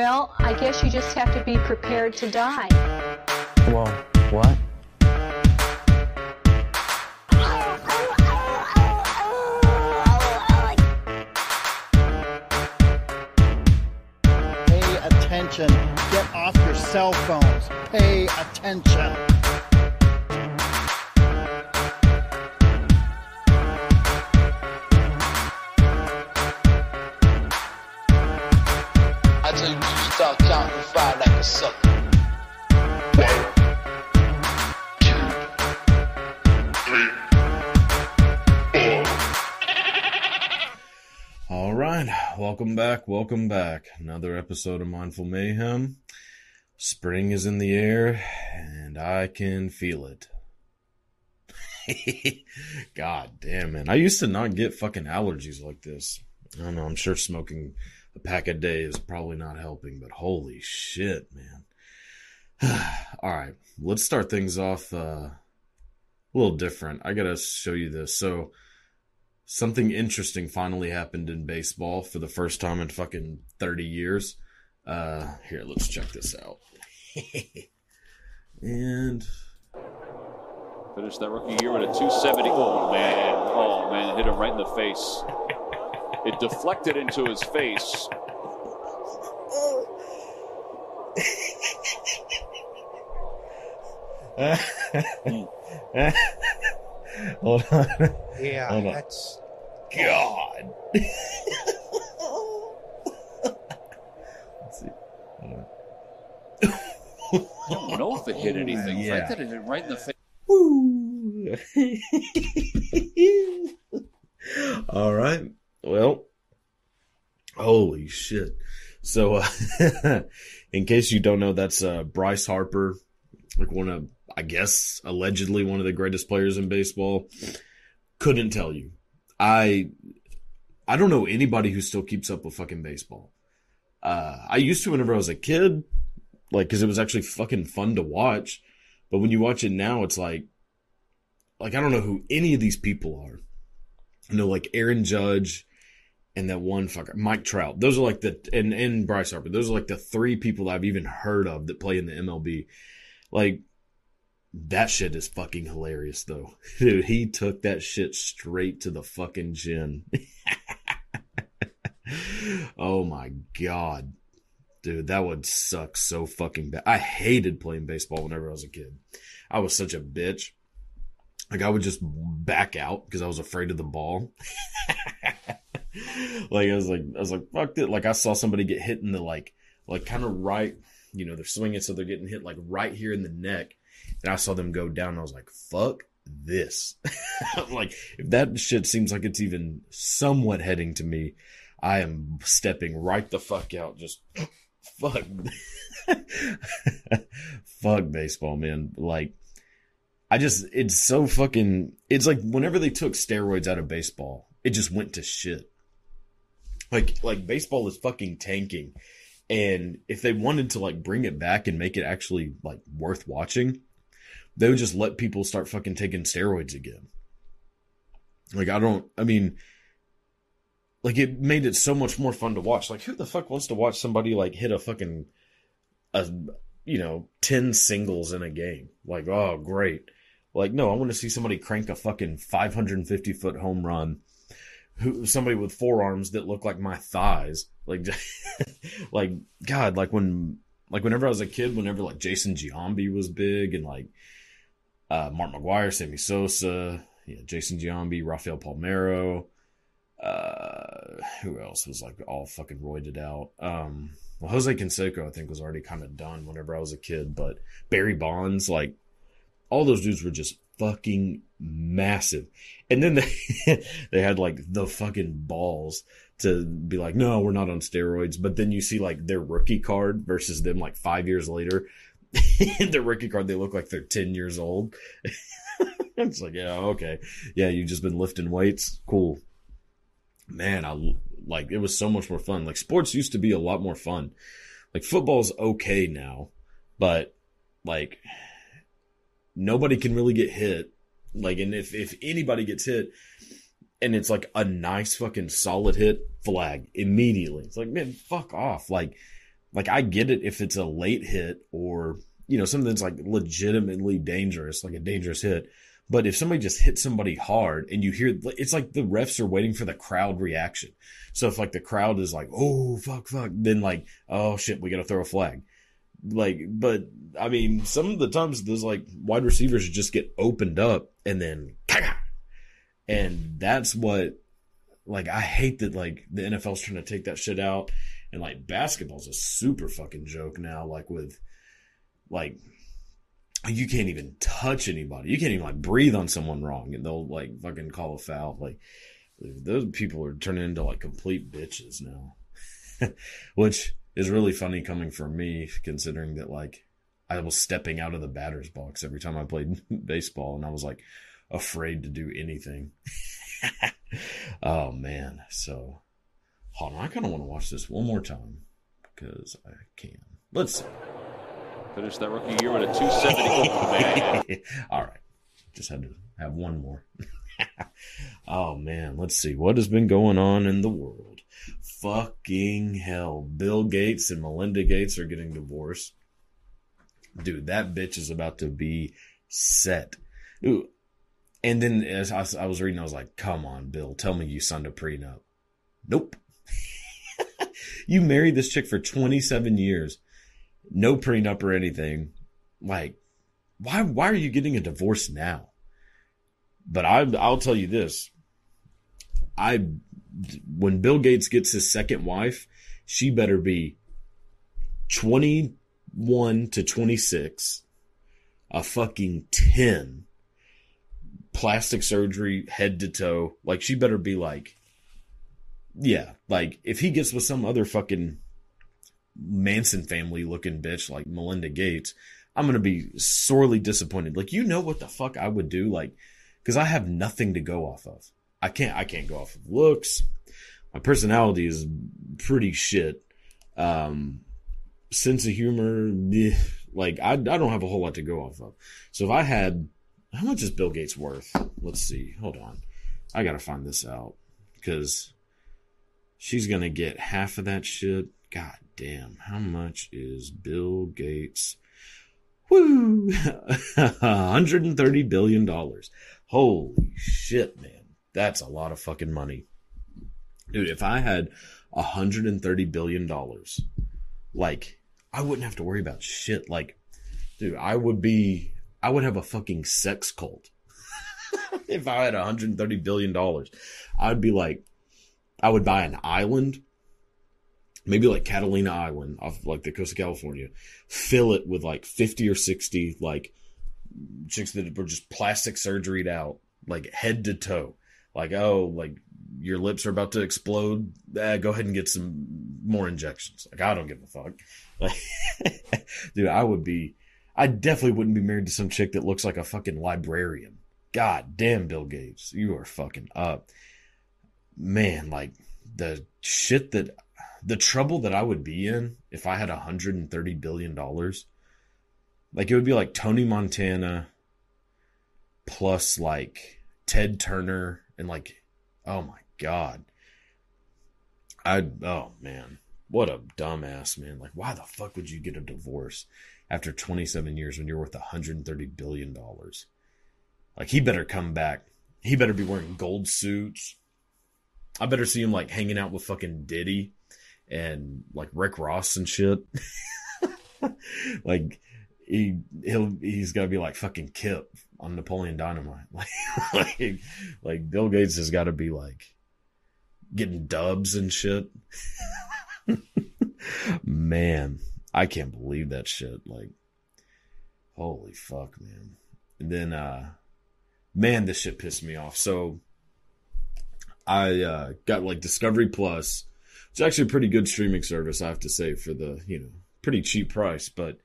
Well, I guess you just have to be prepared to die. Well, what? Pay attention. Get off your cell phones. Pay attention. Should start counting five like a sucker. One, two, three, four. All right, welcome back, welcome back. Another episode of Mindful Mayhem. Spring is in the air, and I can feel it. God damn it. I used to not get fucking allergies like this. I don't know, I'm sure smoking a pack a day is probably not helping, but holy shit, man. All right, let's start things off uh, a little different. I gotta show you this. So, something interesting finally happened in baseball for the first time in fucking 30 years. Uh, here, let's check this out. and Finished that rookie year with a 270. Oh man, oh man, hit him right in the face. It deflected into his face. hold on. Yeah, Hold on. that's God. Let's see. Hold on. I don't know if it hit anything. Yeah. Frank did it hit right in the face. Woo. All right. Well, holy shit. So, uh, in case you don't know, that's uh, Bryce Harper, like one of, I guess, allegedly one of the greatest players in baseball. Couldn't tell you. I, I don't know anybody who still keeps up with fucking baseball. Uh, I used to whenever I was a kid, like, cause it was actually fucking fun to watch. But when you watch it now, it's like, like I don't know who any of these people are. You know, like Aaron Judge and that one fucker, Mike Trout. Those are like the and and Bryce Harper. Those are like the three people that I've even heard of that play in the MLB. Like that shit is fucking hilarious though. Dude, he took that shit straight to the fucking chin. oh my god. Dude, that would suck so fucking bad. I hated playing baseball whenever I was a kid. I was such a bitch. Like I would just back out because I was afraid of the ball. like I was like I was like fuck it. Like I saw somebody get hit in the like like kind of right, you know, they're swinging so they're getting hit like right here in the neck, and I saw them go down. I was like fuck this. like if that shit seems like it's even somewhat heading to me, I am stepping right the fuck out. Just fuck, fuck baseball, man. Like. I just, it's so fucking, it's like whenever they took steroids out of baseball, it just went to shit. Like, like baseball is fucking tanking. And if they wanted to like bring it back and make it actually like worth watching, they would just let people start fucking taking steroids again. Like, I don't, I mean, like it made it so much more fun to watch. Like, who the fuck wants to watch somebody like hit a fucking, a, you know, 10 singles in a game? Like, oh, great. Like, no, I want to see somebody crank a fucking 550 foot home run. Who, somebody with forearms that look like my thighs. Like, like, God, like when, like whenever I was a kid, whenever like Jason Giambi was big and like, uh, Mark McGwire, Sammy Sosa, yeah, Jason Giambi, Rafael Palmeiro, uh, who else was like all fucking roided out? Um, well, Jose Canseco, I think, was already kind of done whenever I was a kid, but Barry Bonds, like, all those dudes were just fucking massive. And then they, they had like the fucking balls to be like, no, we're not on steroids. But then you see like their rookie card versus them like five years later. their rookie card, they look like they're 10 years old. it's like, yeah, okay. Yeah, you've just been lifting weights. Cool. Man, I like it was so much more fun. Like sports used to be a lot more fun. Like football's okay now, but like nobody can really get hit. Like, and if, if anybody gets hit and it's like a nice fucking solid hit flag immediately, it's like, man, fuck off. Like, like I get it if it's a late hit or you know something that's like legitimately dangerous, like a dangerous hit. But if somebody just hits somebody hard and you hear, it's like the refs are waiting for the crowd reaction. So if like the crowd is like, oh fuck fuck, then like oh shit, we got to throw a flag. Like, but I mean, some of the times those like wide receivers just get opened up and then, and that's what, like, I hate that like the NFL's trying to take that shit out, and like basketball's a super fucking joke now. Like with, like, you can't even touch anybody. You can't even like breathe on someone wrong, and they'll like fucking call a foul. Like those people are turning into like complete bitches now, which is really funny coming from me, considering that like I was stepping out of the batter's box every time I played baseball, and I was like afraid to do anything. oh man, so hold on, I kind of want to watch this one more time because I can. Let's see. Finish that rookie year with a 270. Oh, man. All right, just had to have one more. oh man, let's see what has been going on in the world fucking hell. Bill Gates and Melinda Gates are getting divorced. Dude, that bitch is about to be set. Ooh. And then as I, was reading, I was like, come on, Bill, tell me you signed a prenup. Nope. you married this chick for 27 years. No prenup or anything. Like, why, why are you getting a divorce now? But I, I'll tell you this. I when Bill Gates gets his second wife, she better be 21 to 26, a fucking 10, plastic surgery head to toe. Like, she better be like, yeah, like, if he gets with some other fucking Manson family looking bitch like Melinda Gates, I'm going to be sorely disappointed. Like, you know what the fuck I would do? Like, because I have nothing to go off of. I can't I can't go off of looks. My personality is pretty shit. Um, sense of humor, eh, like I I don't have a whole lot to go off of. So if I had, how much is Bill Gates worth? Let's see. Hold on, I gotta find this out because she's gonna get half of that shit. God damn, how much is Bill Gates? Woo! 130 billion dollars. Holy shit, man. That's a lot of fucking money. Dude, if I had a hundred and thirty billion dollars, like I wouldn't have to worry about shit. Like, dude, I would be, I would have a fucking sex cult. if I had a hundred and thirty billion dollars, I'd be like, I would buy an island, maybe like Catalina Island off like the coast of California, fill it with like fifty or sixty like chicks that were just plastic surgeryed out, like head to toe like, oh, like your lips are about to explode. Eh, go ahead and get some more injections. Like, I don't give a fuck. Like, dude, I would be, I definitely wouldn't be married to some chick that looks like a fucking librarian. God damn, Bill Gates, you are fucking up. Man, like the shit that, the trouble that I would be in if I had $130 billion. Like, it would be like Tony Montana plus like Ted Turner and like, oh my god, I oh man, what a dumbass man! Like, why the fuck would you get a divorce after 27 years when you're worth 130 billion dollars? Like, he better come back. He better be wearing gold suits. I better see him like hanging out with fucking Diddy and like Rick Ross and shit. like he he'll he's got to be like fucking Kip on Napoleon Dynamite. Like, like, like Bill Gates has got to be like getting dubs and shit. man, I can't believe that shit. Like, holy fuck, man. And then, uh, man, this shit pissed me off. So, I uh, got like Discovery Plus. It's actually a pretty good streaming service, I have to say, for the you know pretty cheap price. But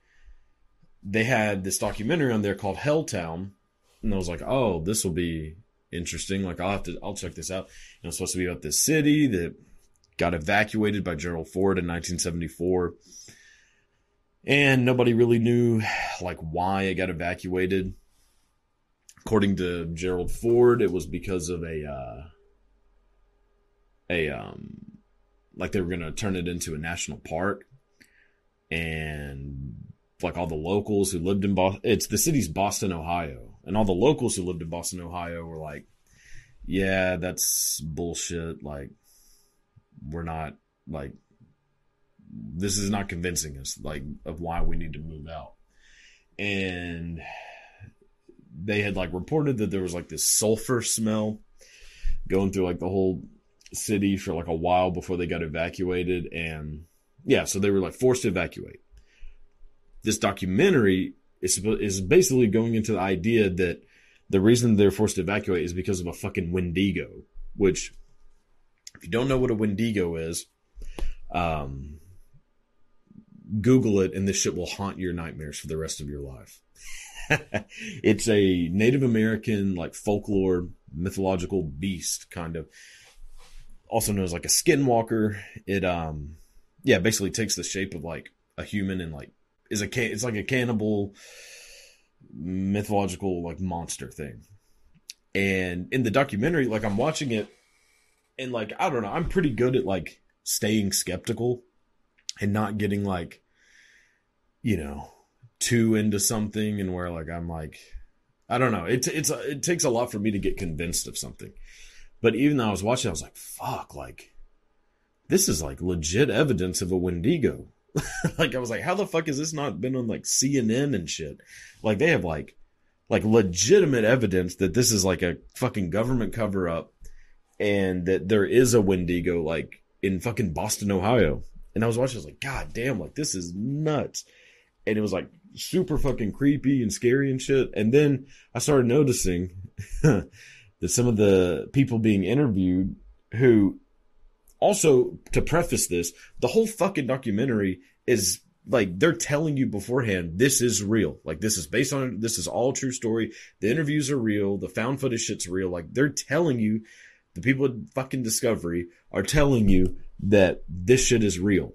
they had this documentary on there called Helltown, and I was like, oh, this will be interesting. Like I'll have to, I'll check this out. And it's supposed to be about this city that got evacuated by Gerald Ford in 1974. And nobody really knew like why it got evacuated. According to Gerald Ford, it was because of a, uh, a, um, like they were going to turn it into a national park. and like all the locals who lived in Boston. It's the city's Boston, Ohio, and all the locals who lived in Boston, Ohio, were like, "Yeah, that's bullshit. Like, we're not like." This is not convincing us, like, of why we need to move out. And they had like reported that there was like this sulfur smell going through like the whole city for like a while before they got evacuated and yeah so they were like forced to evacuate this documentary is is basically going into the idea that the reason they're forced to evacuate is because of a fucking wendigo which if you don't know what a wendigo is um google it and this shit will haunt your nightmares for the rest of your life it's a Native American, like folklore, mythological beast, kind of. Also known as like a skinwalker. It, um, yeah, basically takes the shape of like a human and like is a can. It's like a cannibal, mythological like monster thing. And in the documentary, like I'm watching it, and like I don't know, I'm pretty good at like staying skeptical and not getting like, you know, too into something and where like I'm like I don't know. It it's it takes a lot for me to get convinced of something. But even though I was watching, I was like, "Fuck!" Like, this is like legit evidence of a Wendigo. like, I was like, "How the fuck has this not been on like CNN and shit?" Like, they have like like legitimate evidence that this is like a fucking government cover up, and that there is a Wendigo like in fucking Boston, Ohio. And I was watching, I was like, "God damn!" Like, this is nuts. And it was like super fucking creepy and scary and shit. And then I started noticing that some of the people being interviewed who also to preface this, the whole fucking documentary is like they're telling you beforehand this is real. Like this is based on this is all true story. The interviews are real, the found footage shit's real. Like they're telling you the people at fucking Discovery are telling you that this shit is real.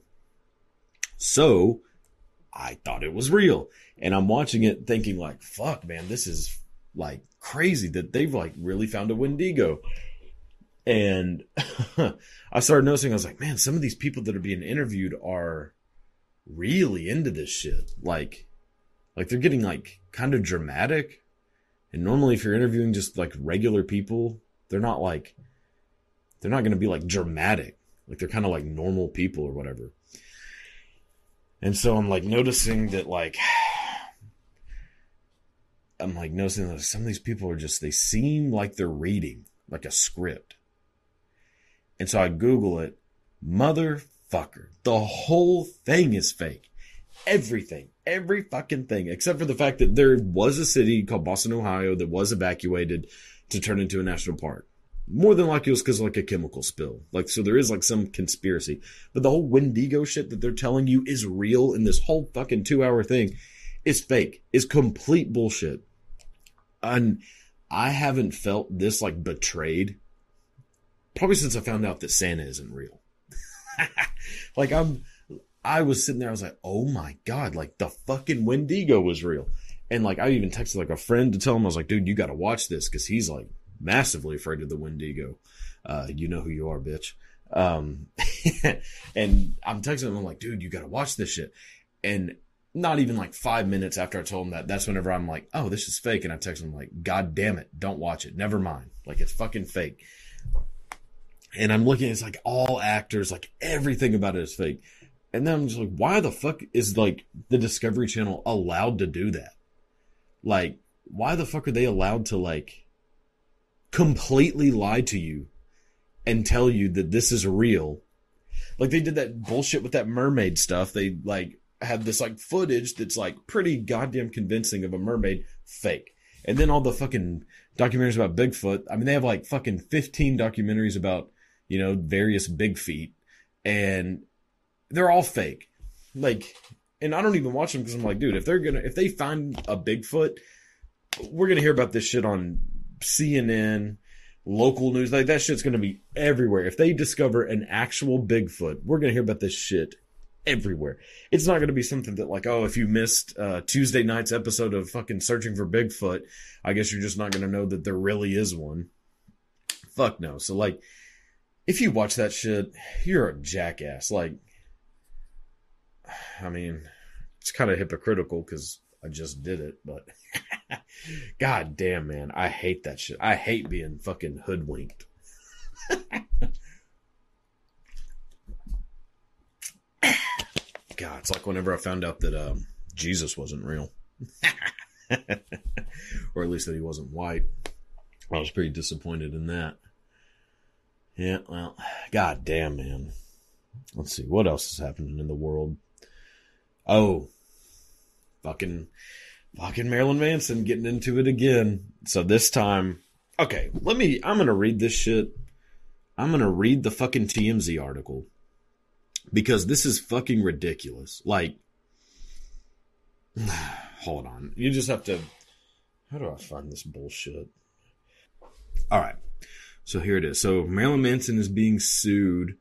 So I thought it was real. And I'm watching it thinking like, fuck, man, this is like crazy that they've like really found a Wendigo. And I started noticing, I was like, man, some of these people that are being interviewed are really into this shit. Like, like they're getting like kind of dramatic. And normally if you're interviewing just like regular people, they're not like, they're not going to be like dramatic. Like they're kind of like normal people or whatever. And so I'm like noticing that like I'm like noticing that some of these people are just they seem like they're reading like a script. And so I Google it, motherfucker. The whole thing is fake. Everything, every fucking thing, except for the fact that there was a city called Boston, Ohio that was evacuated to turn into a national park. More than likely it was because of like a chemical spill. Like, so there is like some conspiracy. But the whole Wendigo shit that they're telling you is real in this whole fucking two hour thing is fake, is complete bullshit. And I haven't felt this like betrayed probably since I found out that Santa isn't real. like I'm, I was sitting there, I was like, oh my God, like the fucking Wendigo was real. And like, I even texted like a friend to tell him, I was like, dude, you got to watch this because he's like massively afraid of the Wendigo. Uh, you know who you are, bitch. Um, and I'm texting him, I'm like, dude, you got to watch this shit. And not even like five minutes after I told him that, that's whenever I'm like, oh, this is fake. And I text him like, God damn it, don't watch it. Never mind. Like it's fucking fake. And I'm looking, at it's like all actors, like everything about it is fake. And then I'm just like, why the fuck is like the Discovery Channel allowed to do that? Like, why the fuck are they allowed to like completely lie to you and tell you that this is real? Like they did that bullshit with that mermaid stuff. They like have this like footage that's like pretty goddamn convincing of a mermaid fake. And then all the fucking documentaries about Bigfoot. I mean, they have like fucking 15 documentaries about, you know, various big feet and they're all fake. Like, and I don't even watch them because I'm like, dude, if they're gonna, if they find a Bigfoot, we're gonna hear about this shit on CNN, local news. Like that shit's gonna be everywhere. If they discover an actual Bigfoot, we're gonna hear about this shit everywhere. It's not going to be something that like, oh, if you missed uh, Tuesday night's episode of fucking searching for Bigfoot, I guess you're just not going to know that there really is one. Fuck no. So like, if you watch that shit, you're a jackass. Like, I mean, it's kind of hypocritical because I just did it, but god damn, man, I hate that shit. I hate being fucking hoodwinked. God, it's like whenever I found out that um, Jesus wasn't real, or at least that he wasn't white. I was pretty disappointed in that. Yeah, well, god damn, man. Let's see what else is happening in the world. Oh, fucking, fucking Marilyn Manson getting into it again. So this time, okay, let me. I'm gonna read this shit. I'm gonna read the fucking TMZ article because this is fucking ridiculous. Like, hold on. You just have to. How do I find this bullshit? All right. So here it is. So Marilyn Manson is being sued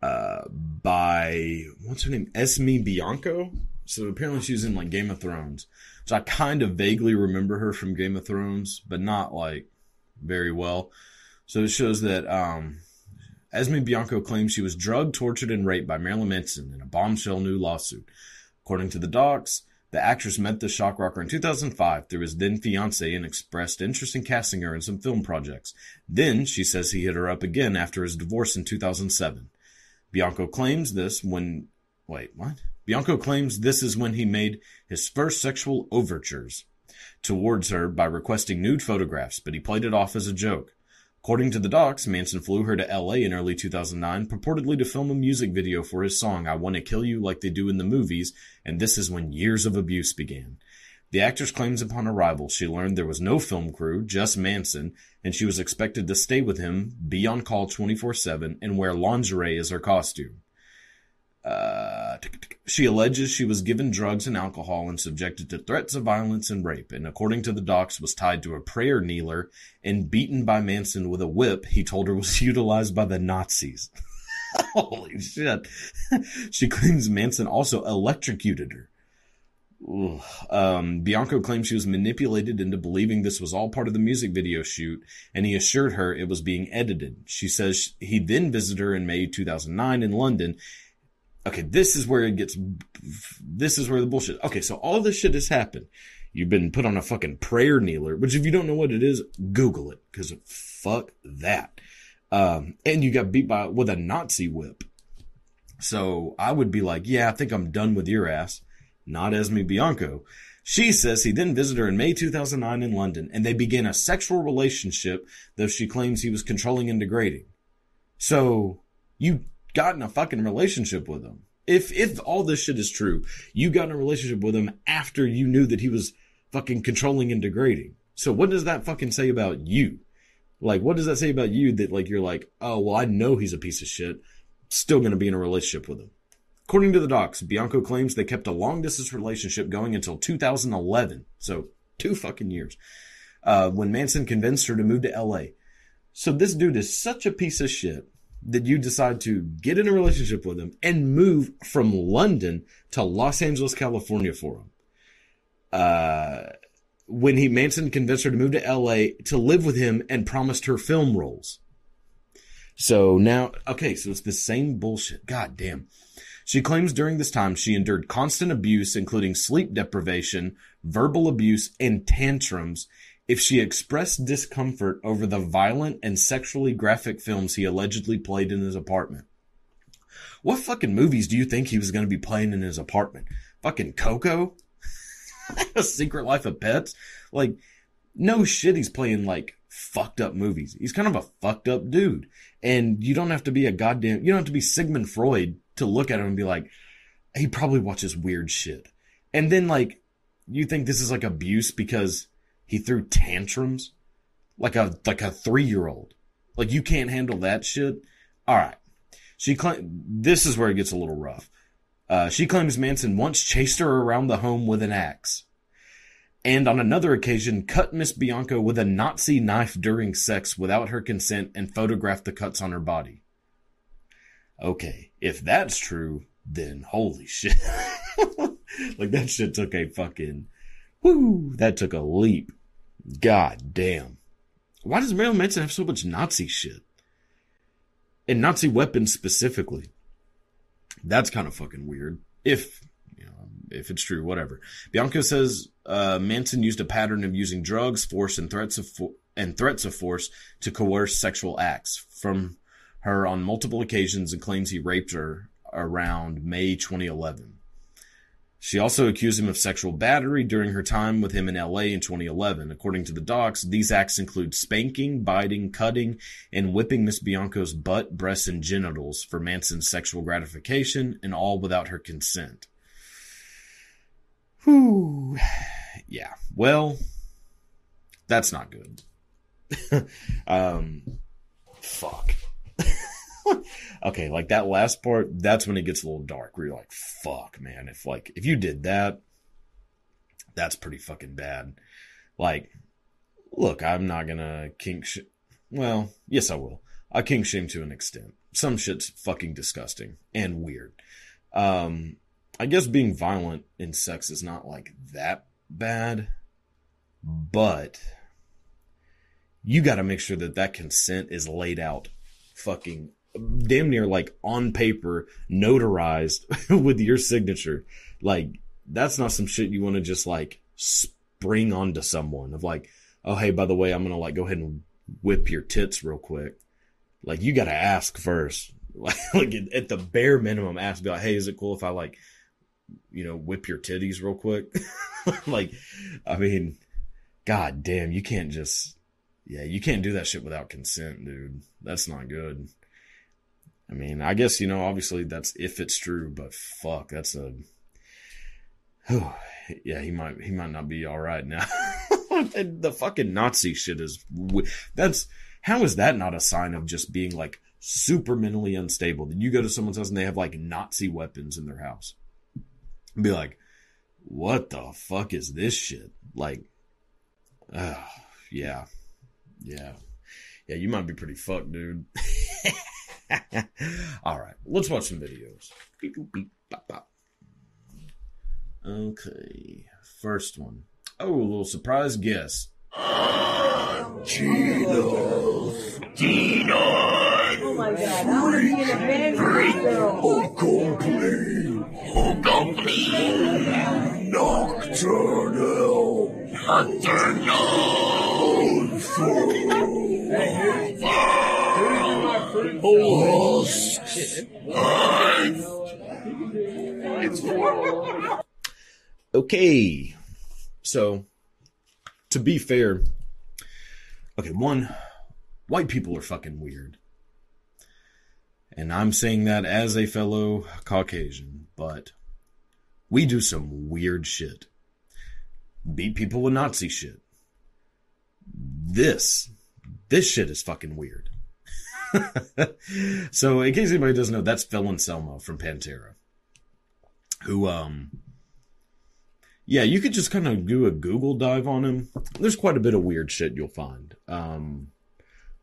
uh, by what's her name? Esme Bianco. So apparently she was in like Game of Thrones. So I kind of vaguely remember her from Game of Thrones, but not like very well. So it shows that um, Esme Bianco claims she was drugged, tortured, and raped by Marilyn Manson in a bombshell new lawsuit. According to the docs, the actress met the shock rocker in 2005 through his then fiancee and expressed interest in casting her in some film projects. Then she says he hit her up again after his divorce in 2007. Bianco claims this when wait, what? Bianco claims this is when he made his first sexual overtures towards her by requesting nude photographs, but he played it off as a joke. According to the docs, Manson flew her to LA in early 2009, purportedly to film a music video for his song I Want to Kill You Like They Do in the Movies, and this is when years of abuse began. The actress claims upon arrival she learned there was no film crew, just Manson, and she was expected to stay with him, be on call 24 7, and wear lingerie as her costume. Uh, she alleges she was given drugs and alcohol and subjected to threats of violence and rape, and according to the docs, was tied to a prayer kneeler and beaten by Manson with a whip he told her was utilized by the Nazis. Holy shit. she claims Manson also electrocuted her. Um, Bianco claims she was manipulated into believing this was all part of the music video shoot, and he assured her it was being edited. She says he then visited her in May 2009 in London. Okay, this is where it gets, this is where the bullshit. Okay, so all this shit has happened. You've been put on a fucking prayer kneeler, which if you don't know what it is, Google it, because fuck that. Um, and you got beat by, with a Nazi whip. So I would be like, yeah, I think I'm done with your ass not Esme Bianco. She says he then visited her in May 2009 in London and they began a sexual relationship, though she claims he was controlling and degrading. So you got in a fucking relationship with him. If, if all this shit is true, you got in a relationship with him after you knew that he was fucking controlling and degrading. So what does that fucking say about you? Like, what does that say about you that like, you're like, oh, well, I know he's a piece of shit. Still gonna be in a relationship with him. According to the docs, Bianco claims they kept a long distance relationship going until 2011. So, two fucking years. Uh, when Manson convinced her to move to LA. So this dude is such a piece of shit that you decide to get in a relationship with him and move from London to Los Angeles, California for him. Uh, when he, Manson convinced her to move to LA to live with him and promised her film roles. So now, okay, so it's the same bullshit. God damn. She claims during this time she endured constant abuse, including sleep deprivation, verbal abuse, and tantrums if she expressed discomfort over the violent and sexually graphic films he allegedly played in his apartment. What fucking movies do you think he was going to be playing in his apartment? Fucking Coco? A Secret Life of Pets? Like, no shit he's playing like fucked up movies. He's kind of a fucked up dude. And you don't have to be a goddamn, you don't have to be Sigmund Freud to look at him and be like, he probably watches weird shit. And then like, you think this is like abuse because he threw tantrums? Like a, like a three year old. Like you can't handle that shit? Alright. She claim, this is where it gets a little rough. Uh, she claims Manson once chased her around the home with an axe. And on another occasion, cut Miss Bianco with a Nazi knife during sex without her consent and photographed the cuts on her body. Okay, if that's true, then holy shit. like that shit took a fucking, whoo, that took a leap. God damn. Why does Marilyn Manson have so much Nazi shit? And Nazi weapons specifically. That's kind of fucking weird. if you know, if it's true, whatever. Bianco says uh, Manson used a pattern of using drugs, force, and threats of fo- and threats of force to coerce sexual acts from her on multiple occasions, and claims he raped her around May 2011. She also accused him of sexual battery during her time with him in LA in 2011. According to the docs, these acts include spanking, biting, cutting, and whipping Miss Bianco's butt, breasts, and genitals for Manson's sexual gratification, and all without her consent. Whew. Yeah. Well, that's not good. um, fuck. okay, like that last part, that's when it gets a little dark. Where you're like, fuck, man. If like if you did that, that's pretty fucking bad. Like, look, I'm not gonna kink. Sh- well, yes, I will. I kink shame to an extent. Some shit's fucking disgusting and weird. Um, I guess being violent in sex is not like that bad, but you got to make sure that that consent is laid out fucking damn near like on paper, notarized with your signature. Like, that's not some shit you want to just like spring onto someone of like, oh, hey, by the way, I'm to like go ahead and whip your tits real quick. Like, you got to ask first. Like, like at the bare minimum, ask, be like, hey, is it cool if I like, you know, whip your titties real quick? like, I mean, god damn, you can't just, yeah, you can't do that shit without consent, dude. That's not good. I mean, I guess, you know, obviously that's if it's true, but fuck, that's a, oh, yeah, he might, he might not be all right now. the fucking Nazi shit is, that's, how is that not a sign of just being like super mentally unstable? Then you go to someone's house and they have like Nazi weapons in their house. And be like, what the fuck is this shit? Like, uh, yeah, yeah, yeah, you might be pretty fucked, dude. All right, let's watch some videos. Beep, boop, beep, bop, bop. Okay, first one. Oh, a little surprise guess. Oh my god, I want to be in a band with this Okay. So, to be fair, okay, one, white people are fucking weird. And I'm saying that as a fellow Caucasian, but we do some weird shit. Beat people with Nazi shit. This, this shit is fucking weird. so, in case anybody doesn't know, that's Phil Anselmo from Pantera. Who, um, yeah, you could just kind of do a Google dive on him. There's quite a bit of weird shit you'll find. Um,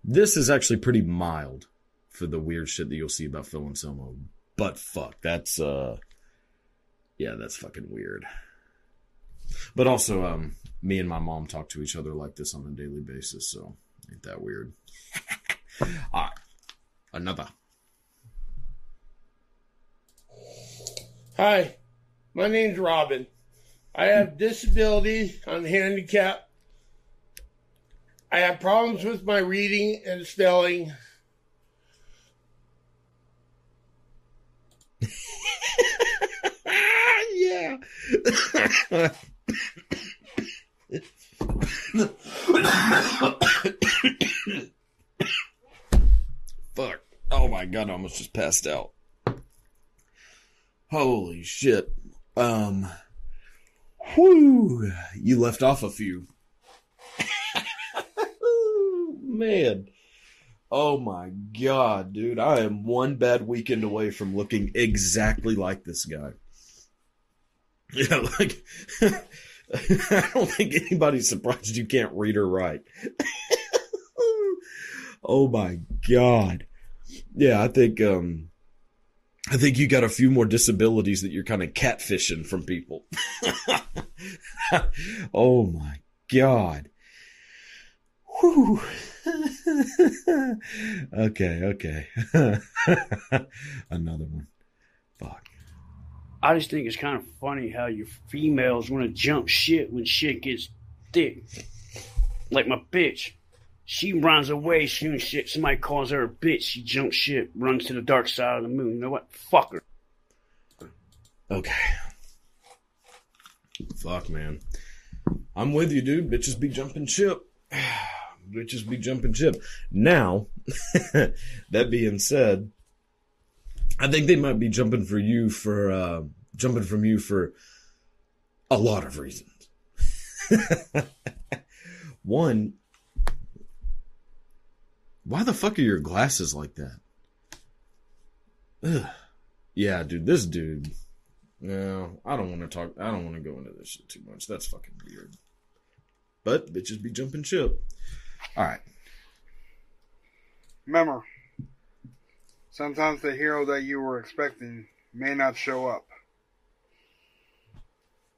this is actually pretty mild for the weird shit that you'll see about Phil Anselmo. But fuck, that's, uh, yeah, that's fucking weird. But also, um, me and my mom talk to each other like this on a daily basis, so ain't that weird. All right, another. Hi, my name's Robin. I have disability, I'm handicapped. I have problems with my reading and spelling. yeah. Fuck. Oh my god, I almost just passed out. Holy shit. Um. Whew. You left off a few. Man. Oh my god, dude. I am one bad weekend away from looking exactly like this guy. Yeah, like I don't think anybody's surprised you can't read or write. Oh my god. Yeah, I think um I think you got a few more disabilities that you're kind of catfishing from people. oh my god. Whew. okay, okay. Another one. Fuck. I just think it's kind of funny how you females want to jump shit when shit gets thick. Like my bitch. She runs away soon shit. Somebody calls her a bitch. She jumps shit, runs to the dark side of the moon. You know what? Fuck her. Okay. Fuck, man. I'm with you, dude. Bitches be jumping ship. Bitches be jumping ship. Now, that being said, I think they might be jumping for you for, uh, jumping from you for a lot of reasons. One, why the fuck are your glasses like that? Ugh. Yeah, dude, this dude. No, I don't want to talk. I don't want to go into this shit too much. That's fucking weird. But bitches be jumping ship. All right. Remember, sometimes the hero that you were expecting may not show up.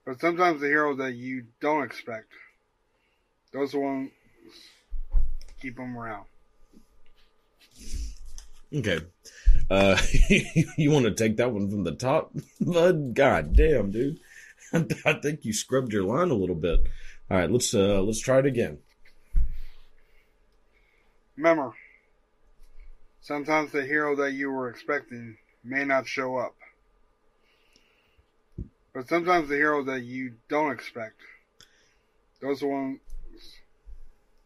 But sometimes the hero that you don't expect, those ones, keep them around. Okay. Uh, you want to take that one from the top, bud? God damn, dude. I think you scrubbed your line a little bit. All right, let's uh let's try it again. Remember, sometimes the hero that you were expecting may not show up. But sometimes the hero that you don't expect, those are ones,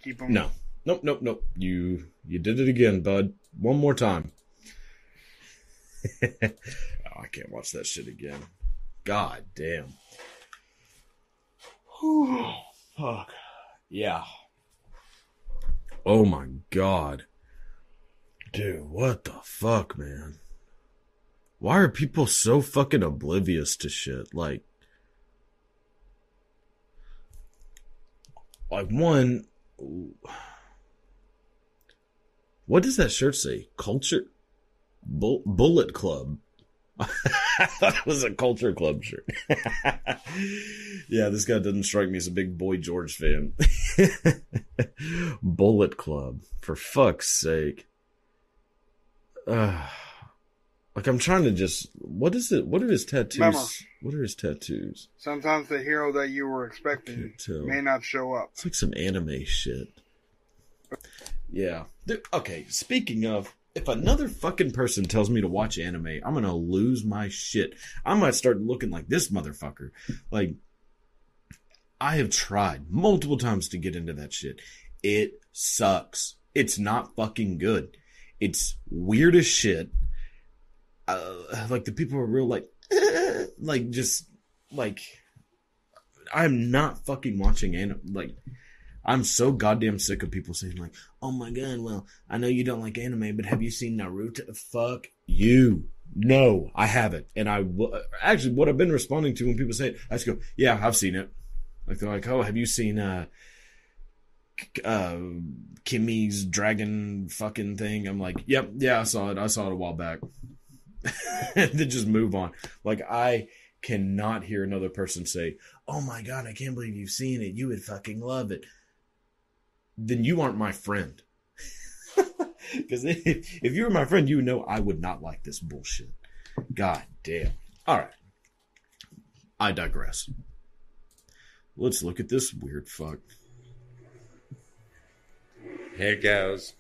keep them. No, nope, nope, nope. You you did it again, bud. One more time. oh, I can't watch that shit again. God damn. Whew. Fuck. Yeah. Oh my god. Dude, what the fuck, man? Why are people so fucking oblivious to shit? Like, like one, what does that shirt say? Culture, Bull, Bullet Club. I thought it was a Culture Club shirt. yeah, this guy doesn't strike me as a big Boy George fan. Bullet Club, for fuck's sake. Uh, like I'm trying to just what is it? What are his tattoos? Remember. What are his tattoos? Sometimes the hero that you were expecting may not show up. It's like some anime shit. Yeah. Okay, speaking of, if another fucking person tells me to watch anime, I'm gonna lose my shit. I might start looking like this motherfucker. Like, I have tried multiple times to get into that shit. It sucks. It's not fucking good. It's weird as shit. Uh, like the people are real like, like just like, I'm not fucking watching anime. Like, I'm so goddamn sick of people saying like, "Oh my god, well, I know you don't like anime, but have you seen Naruto?" Fuck you. No, I haven't. And I w- actually, what I've been responding to when people say it, I just go, "Yeah, I've seen it." Like they're like, "Oh, have you seen uh, uh, Kimmy's dragon fucking thing?" I'm like, "Yep, yeah, I saw it. I saw it a while back." then just move on. Like I cannot hear another person say, "Oh my god, I can't believe you've seen it. You would fucking love it." Then you aren't my friend. Because if, if you were my friend, you would know I would not like this bullshit. God damn. All right. I digress. Let's look at this weird fuck. Here goes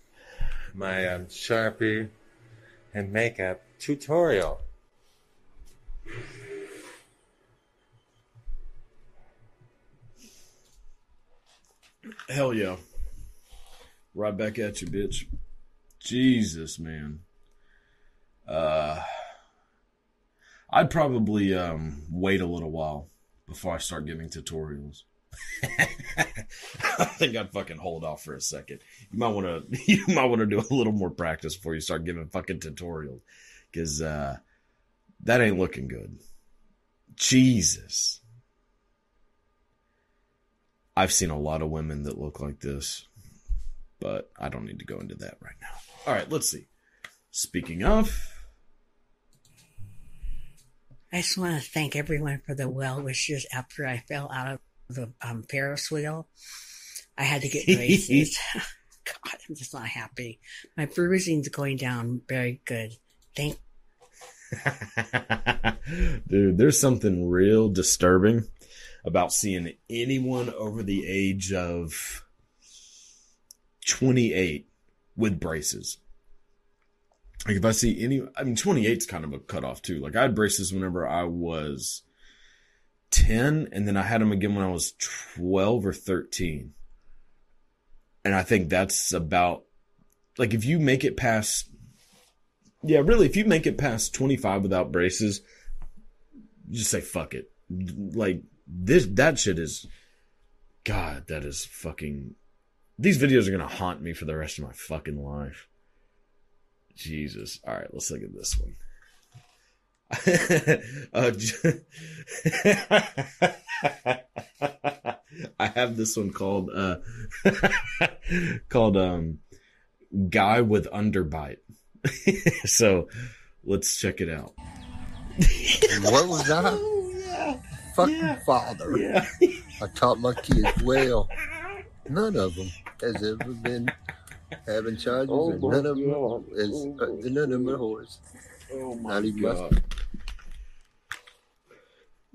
my um, Sharpie and makeup tutorial. Hell yeah. Right back at you, bitch. Jesus, man. Uh, I'd probably um, wait a little while before I start giving tutorials. I think I'd fucking hold off for a second. You might want to, you might want to do a little more practice before you start giving fucking tutorials, because uh, that ain't looking good. Jesus. I've seen a lot of women that look like this, but I don't need to go into that right now. All right, let's see. Speaking of, I just want to thank everyone for the well wishes after I fell out of the um, Ferris wheel. I had to get braces. God, I'm just not happy. My bruising's going down very good. Thank Dude, there's something real disturbing about seeing anyone over the age of 28 with braces. Like if I see any, I mean, 28 is kind of a cutoff too. Like I had braces whenever I was 10 and then I had them again when I was 12 or 13. And I think that's about, like if you make it past, yeah, really, if you make it past 25 without braces, just say fuck it. Like this, that shit is, God, that is fucking, these videos are going to haunt me for the rest of my fucking life. Jesus. All right, let's look at this one. uh, I have this one called uh called um guy with underbite. so let's check it out. what was that? Fucking father. Yeah. I taught my kids well. None of them has ever been having charges, Oh and my none of them God. is uh, none of them are whores. Oh my Not even God. my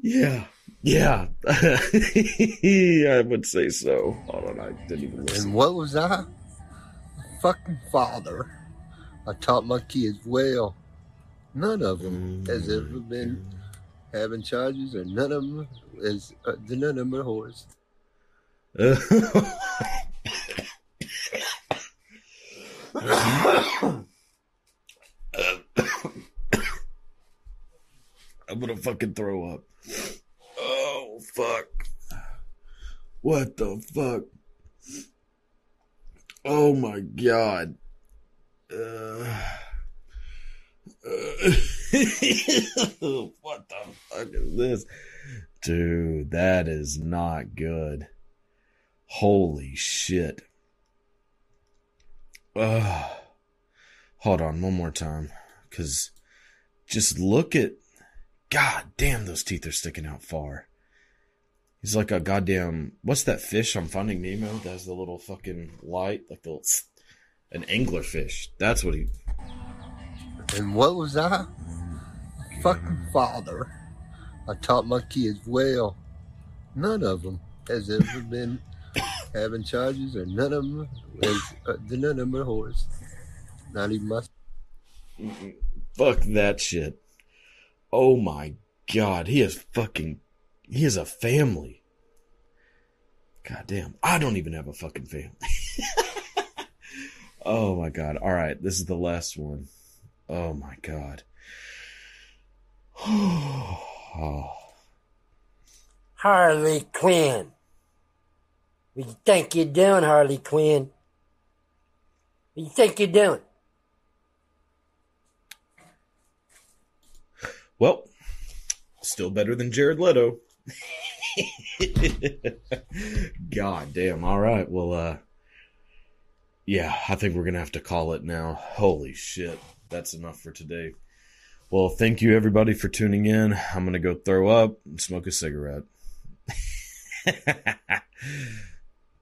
Yeah. Yeah. I would say so. Hold on, I didn't even listen. And what was I? Fucking father. I taught my kids well. None of them has ever been having charges, and none of them is uh, none of them are whores. I'm gonna fucking throw up. Oh fuck. What the fuck? Oh my god. Uh, uh, what the fuck is this? Dude, that is not good. Holy shit. Uh, hold on one more time. Cause just look at God damn, those teeth are sticking out far. He's like a goddamn. What's that fish on Finding Nemo that has the little fucking light? Like the. An anglerfish. That's what he. And what was I? Fucking father. I taught my kids well. None of them has ever been having charges, and none of them is uh, none of them are whores. Not even my. Fuck that shit. Oh my god, he is fucking. He has a family. God damn. I don't even have a fucking family. oh my god. Alright, this is the last one. Oh my god. oh. Harley Quinn. What you think you're doing, Harley Quinn? What do you think you're doing? Well, still better than Jared Leto. God damn. All right. Well, uh, yeah, I think we're going to have to call it now. Holy shit. That's enough for today. Well, thank you everybody for tuning in. I'm going to go throw up and smoke a cigarette.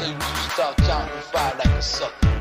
I tell you, start counting five like a sucker.